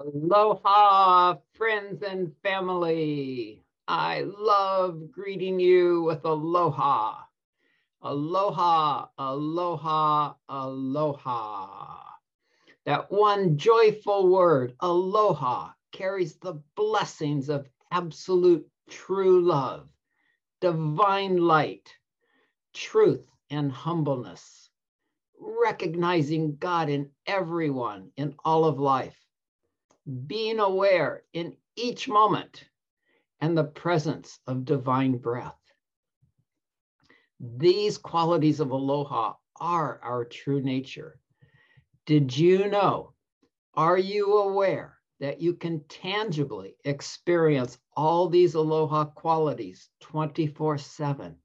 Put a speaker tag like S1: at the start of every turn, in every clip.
S1: Aloha, friends and family. I love greeting you with aloha. Aloha, aloha, aloha. That one joyful word, aloha, carries the blessings of absolute true love, divine light, truth, and humbleness, recognizing God in everyone, in all of life being aware in each moment and the presence of divine breath. These qualities of aloha are our true nature. Did you know? Are you aware that you can tangibly experience all these aloha qualities 24 7?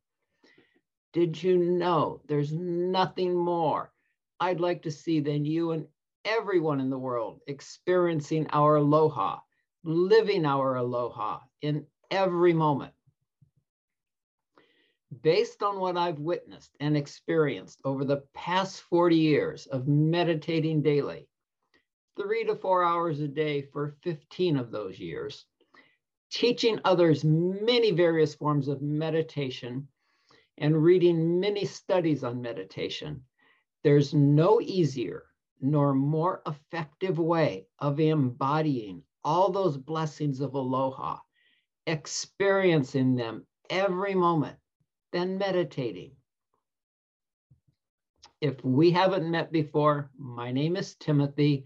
S1: Did you know there's nothing more I'd like to see than you and everyone in the world experiencing our aloha, living our aloha in every moment. Based on what I've witnessed and experienced over the past 40 years of meditating daily, three to four hours a day for 15 of those years, teaching others many various forms of meditation and reading many studies on meditation, there's no easier nor more effective way of embodying all those blessings of aloha, experiencing them every moment, than meditating. If we haven't met before, my name is Timothy,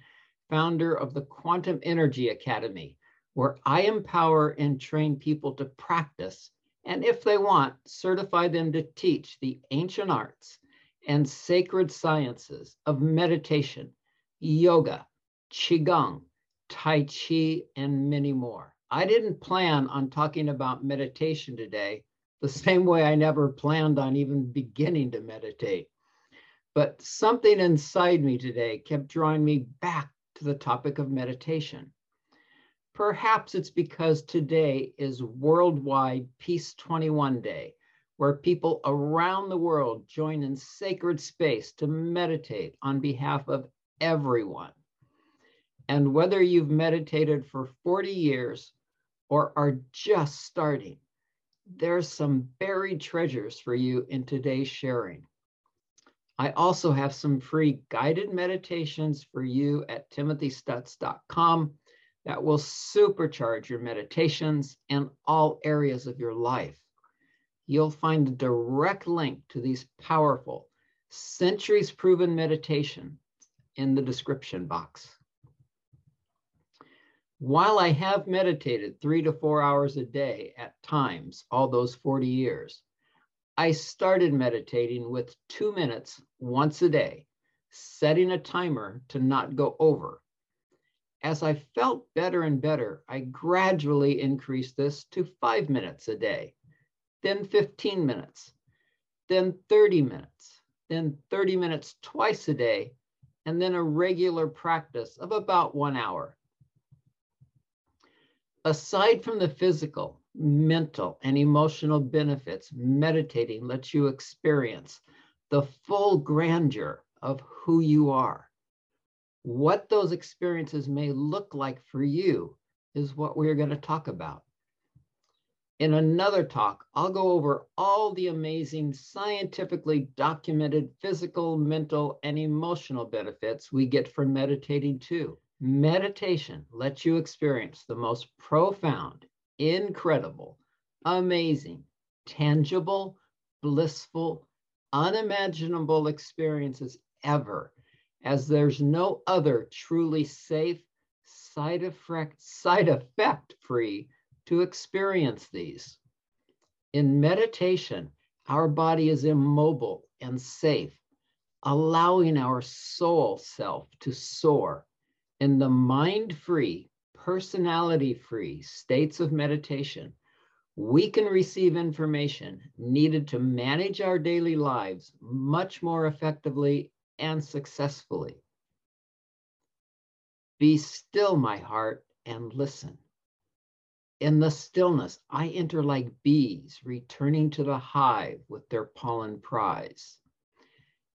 S1: founder of the Quantum Energy Academy, where I empower and train people to practice, and if they want, certify them to teach the ancient arts and sacred sciences of meditation, yoga, qigong, tai chi, and many more. I didn't plan on talking about meditation today, the same way I never planned on even beginning to meditate. But something inside me today kept drawing me back to the topic of meditation. Perhaps it's because today is Worldwide Peace 21 Day, where people around the world join in sacred space to meditate on behalf of everyone. And whether you've meditated for 40 years or are just starting, there's some buried treasures for you in today's sharing. I also have some free guided meditations for you at timothystutz.com that will supercharge your meditations in all areas of your life you'll find a direct link to these powerful, centuries proven meditation in the description box. While I have meditated three to four hours a day at times, all those 40 years, I started meditating with two minutes once a day, setting a timer to not go over. As I felt better and better, I gradually increased this to five minutes a day then 15 minutes, then 30 minutes, then 30 minutes twice a day, and then a regular practice of about one hour. Aside from the physical, mental, and emotional benefits, meditating lets you experience the full grandeur of who you are. What those experiences may look like for you is what we're going to talk about. In another talk, I'll go over all the amazing scientifically documented physical, mental, and emotional benefits we get from meditating too. Meditation lets you experience the most profound, incredible, amazing, tangible, blissful, unimaginable experiences ever, as there's no other truly safe, side effect, side effect free to experience these. In meditation, our body is immobile and safe, allowing our soul self to soar. In the mind free, personality free states of meditation, we can receive information needed to manage our daily lives much more effectively and successfully. Be still, my heart, and listen. In the stillness, I enter like bees returning to the hive with their pollen prize.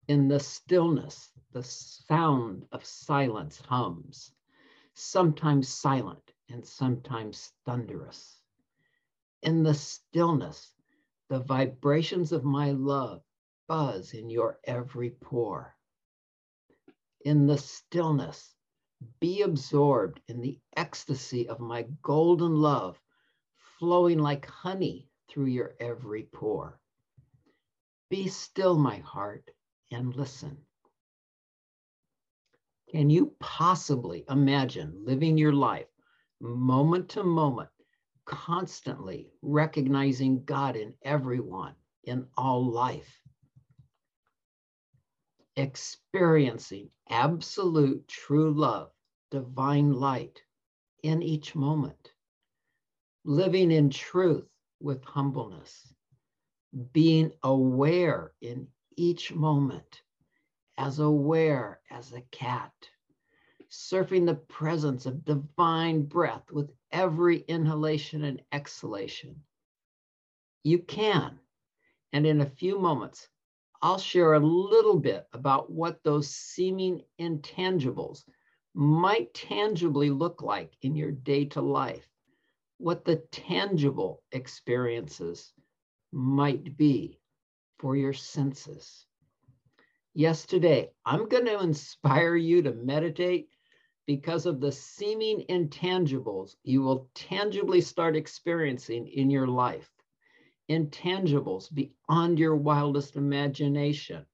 S1: In the stillness, the sound of silence hums, sometimes silent and sometimes thunderous. In the stillness, the vibrations of my love buzz in your every pore. In the stillness, be absorbed in the ecstasy of my golden love flowing like honey through your every pore. Be still, my heart, and listen. Can you possibly imagine living your life moment to moment, constantly recognizing God in everyone, in all life? Experiencing absolute true love, divine light in each moment, living in truth with humbleness, being aware in each moment, as aware as a cat, surfing the presence of divine breath with every inhalation and exhalation. You can. And in a few moments, I'll share a little bit about what those seeming intangibles might tangibly look like in your day to life, what the tangible experiences might be for your senses. Yes, today I'm going to inspire you to meditate because of the seeming intangibles you will tangibly start experiencing in your life. Intangibles beyond your wildest imagination.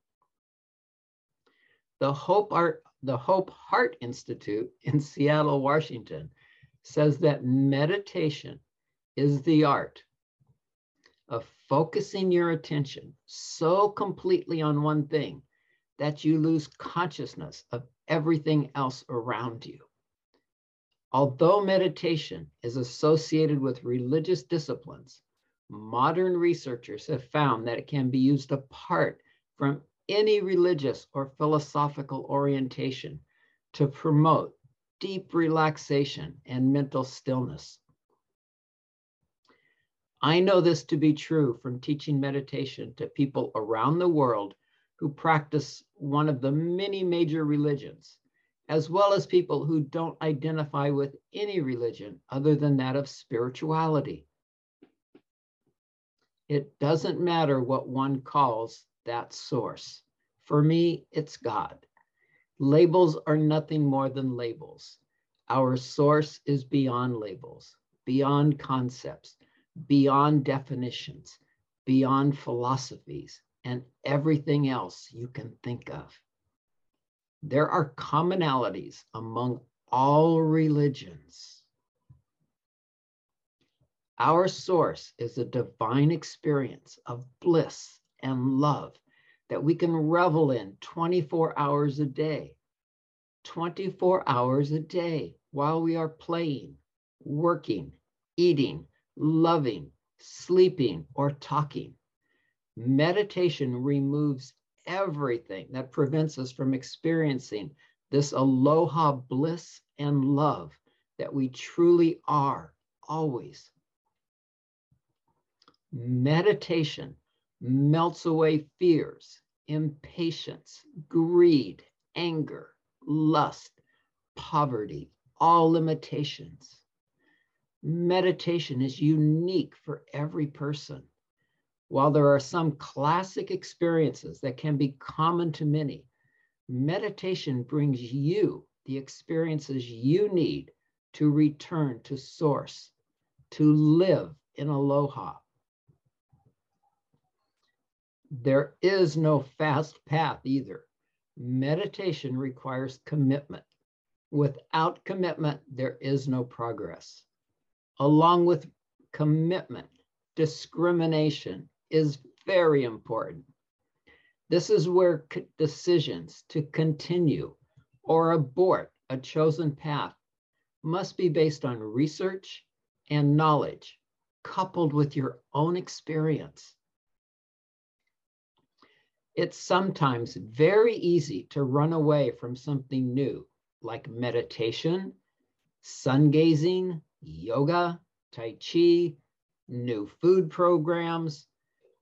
S1: The Hope Art, the Hope Heart Institute in Seattle, Washington says that meditation is the art of focusing your attention so completely on one thing that you lose consciousness of everything else around you. Although meditation is associated with religious disciplines, modern researchers have found that it can be used apart from any religious or philosophical orientation to promote deep relaxation and mental stillness. I know this to be true from teaching meditation to people around the world who practice one of the many major religions, as well as people who don't identify with any religion other than that of spirituality. It doesn't matter what one calls that source. For me, it's God. Labels are nothing more than labels. Our source is beyond labels, beyond concepts, beyond definitions, beyond philosophies, and everything else you can think of. There are commonalities among all religions. Our source is a divine experience of bliss and love that we can revel in 24 hours a day. 24 hours a day while we are playing, working, eating, loving, sleeping, or talking. Meditation removes everything that prevents us from experiencing this aloha bliss and love that we truly are always. Meditation melts away fears, impatience, greed, anger, lust, poverty, all limitations. Meditation is unique for every person. While there are some classic experiences that can be common to many, meditation brings you the experiences you need to return to source, to live in aloha. There is no fast path either. Meditation requires commitment. Without commitment, there is no progress. Along with commitment, discrimination is very important. This is where decisions to continue or abort a chosen path must be based on research and knowledge coupled with your own experience. It's sometimes very easy to run away from something new like meditation, sun gazing, yoga, Tai Chi, new food programs,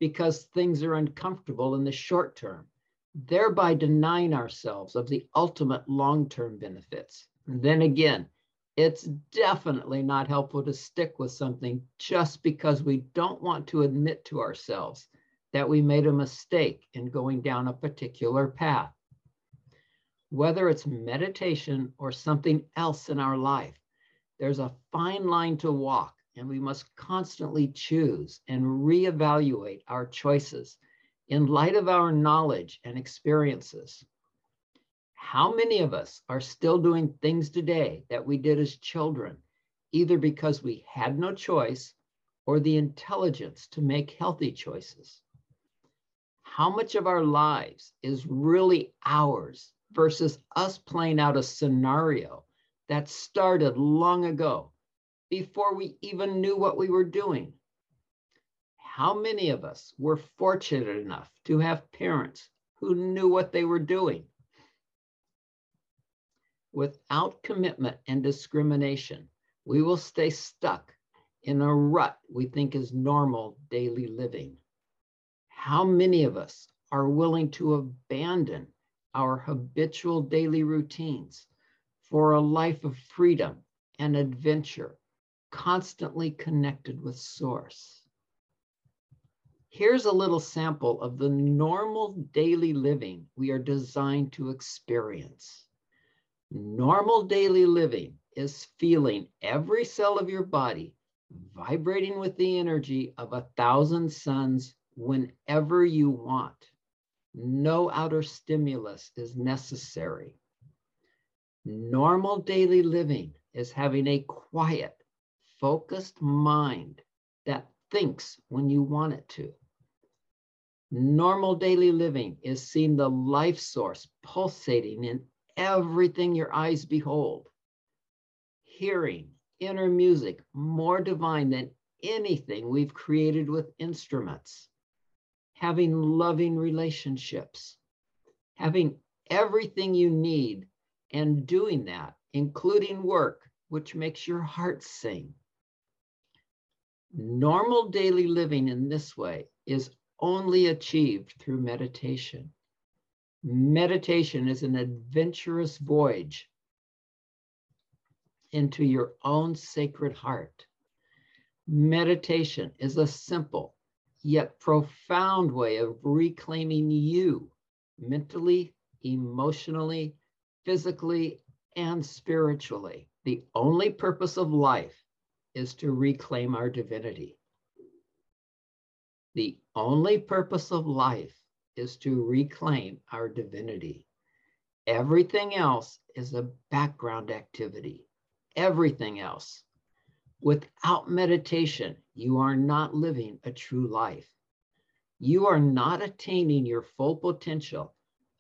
S1: because things are uncomfortable in the short term, thereby denying ourselves of the ultimate long term benefits. And then again, It's definitely not helpful to stick with something just because we don't want to admit to ourselves that we made a mistake in going down a particular path. Whether it's meditation or something else in our life, there's a fine line to walk, and we must constantly choose and reevaluate our choices in light of our knowledge and experiences. How many of us are still doing things today that we did as children, either because we had no choice or the intelligence to make healthy choices? How much of our lives is really ours versus us playing out a scenario that started long ago before we even knew what we were doing? How many of us were fortunate enough to have parents who knew what they were doing? Without commitment and discrimination, we will stay stuck in a rut we think is normal daily living. How many of us are willing to abandon our habitual daily routines for a life of freedom and adventure, constantly connected with Source? Here's a little sample of the normal daily living we are designed to experience. Normal daily living is feeling every cell of your body vibrating with the energy of a thousand suns whenever you want. No outer stimulus is necessary. Normal daily living is having a quiet, focused mind that thinks when you want it to. Normal daily living is seeing the life source pulsating in everything your eyes behold. Hearing inner music more divine than anything we've created with instruments. Having loving relationships. Having everything you need and doing that, including work, which makes your heart sing. Normal daily living in this way is only achieved through meditation. Meditation is an adventurous voyage into your own sacred heart. Meditation is a simple yet profound way of reclaiming you mentally, emotionally, physically, and spiritually. The only purpose of life is to reclaim our divinity. The only purpose of life is to reclaim our divinity. Everything else is a background activity. Everything else. Without meditation, you are not living a true life. You are not attaining your full potential,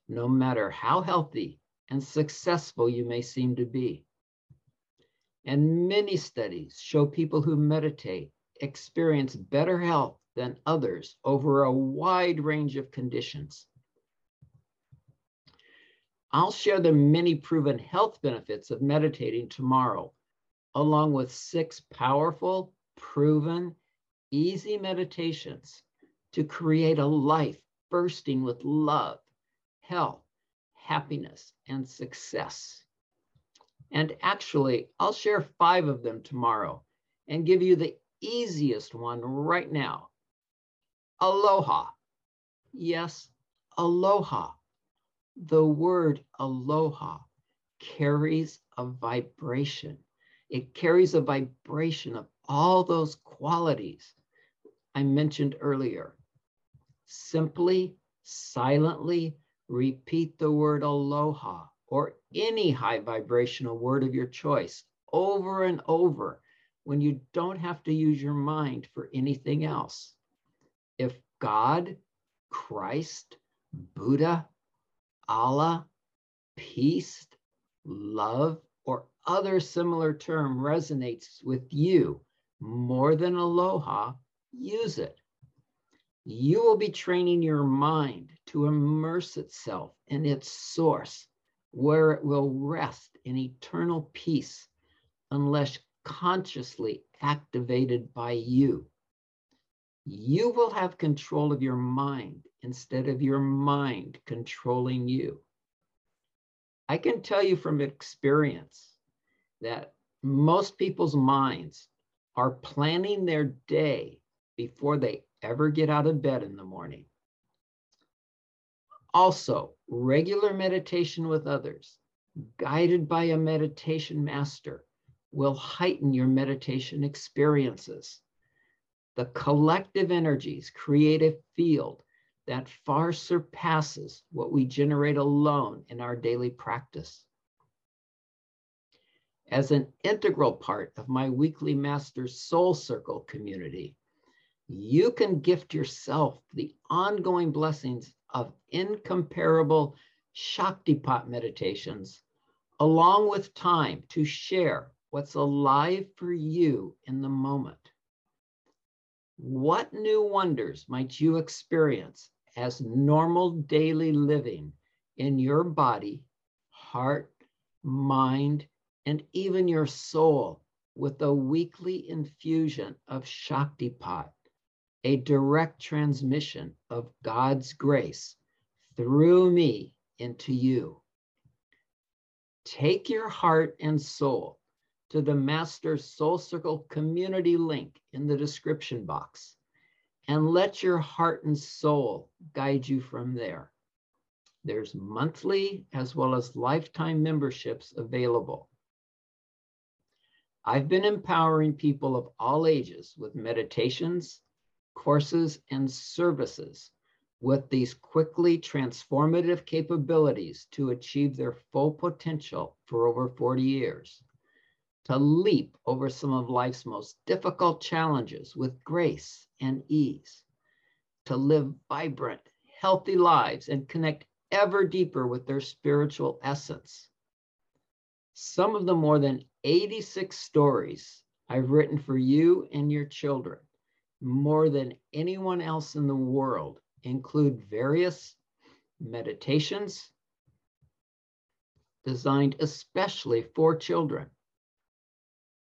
S1: no matter how healthy and successful you may seem to be. And many studies show people who meditate experience better health than others over a wide range of conditions. I'll share the many proven health benefits of meditating tomorrow, along with six powerful, proven, easy meditations to create a life bursting with love, health, happiness, and success. And actually, I'll share five of them tomorrow and give you the easiest one right now aloha. Yes, aloha. The word aloha carries a vibration. It carries a vibration of all those qualities I mentioned earlier. Simply, silently repeat the word aloha or any high vibrational word of your choice over and over when you don't have to use your mind for anything else if God, Christ, Buddha, Allah, peace, love, or other similar term resonates with you more than aloha, use it. You will be training your mind to immerse itself in its source, where it will rest in eternal peace unless consciously activated by you you will have control of your mind instead of your mind controlling you. I can tell you from experience that most people's minds are planning their day before they ever get out of bed in the morning. Also, regular meditation with others, guided by a meditation master, will heighten your meditation experiences. The collective energies create a field that far surpasses what we generate alone in our daily practice. As an integral part of my weekly Masters Soul Circle community, you can gift yourself the ongoing blessings of incomparable Shaktipat meditations, along with time to share what's alive for you in the moment. What new wonders might you experience as normal daily living in your body, heart, mind, and even your soul with a weekly infusion of Shaktipat, a direct transmission of God's grace through me into you. Take your heart and soul to the Master Soul Circle community link in the description box and let your heart and soul guide you from there. There's monthly as well as lifetime memberships available. I've been empowering people of all ages with meditations, courses, and services with these quickly transformative capabilities to achieve their full potential for over 40 years, to leap over some of life's most difficult challenges with grace and ease, to live vibrant, healthy lives and connect ever deeper with their spiritual essence. Some of the more than 86 stories I've written for you and your children, more than anyone else in the world, include various meditations designed especially for children.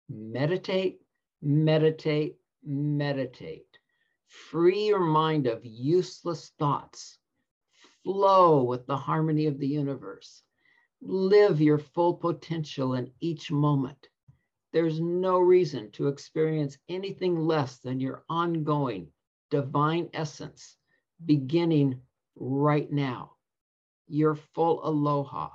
S1: Meditate, meditate, meditate. Free your mind of useless thoughts. Flow with the harmony of the universe. Live your full potential in each moment. There's no reason to experience anything less than your ongoing divine essence beginning right now. Your full aloha.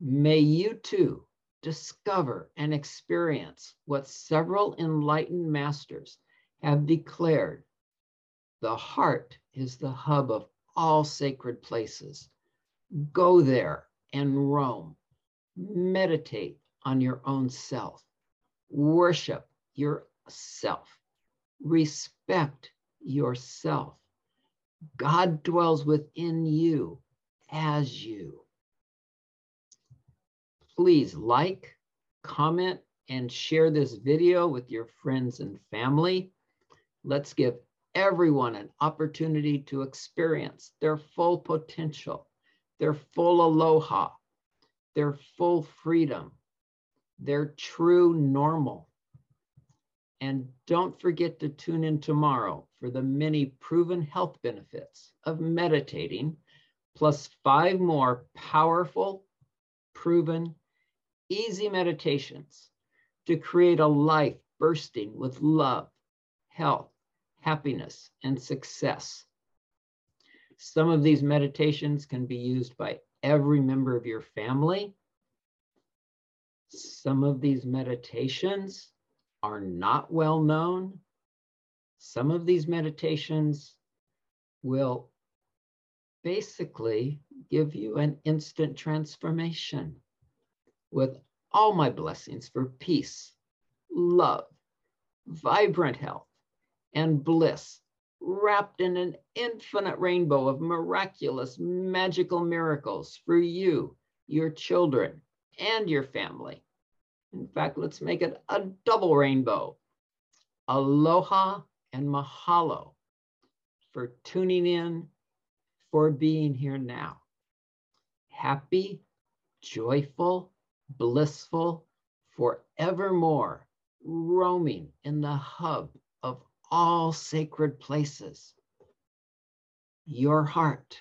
S1: May you too discover and experience what several enlightened masters have declared the heart is the hub of all sacred places. Go there and roam. Meditate on your own self. Worship yourself. Respect yourself. God dwells within you as you. Please like, comment, and share this video with your friends and family. Let's give everyone an opportunity to experience their full potential, their full aloha, Their full freedom, Their true normal. And don't forget to tune in tomorrow for the many proven health benefits of meditating, plus five more powerful, proven, easy meditations to create a life bursting with love, health, happiness, and success. Some of these meditations can be used by every member of your family. Some of these meditations are not well known. Some of these meditations will basically give you an instant transformation with all my blessings for peace, love, vibrant health, and bliss, wrapped in an infinite rainbow of miraculous, magical miracles for you, your children, and your family. In fact, let's make it a double rainbow. Aloha and mahalo for tuning in, for being here now. Happy, joyful, blissful, forevermore, roaming in the hub all sacred places. Your heart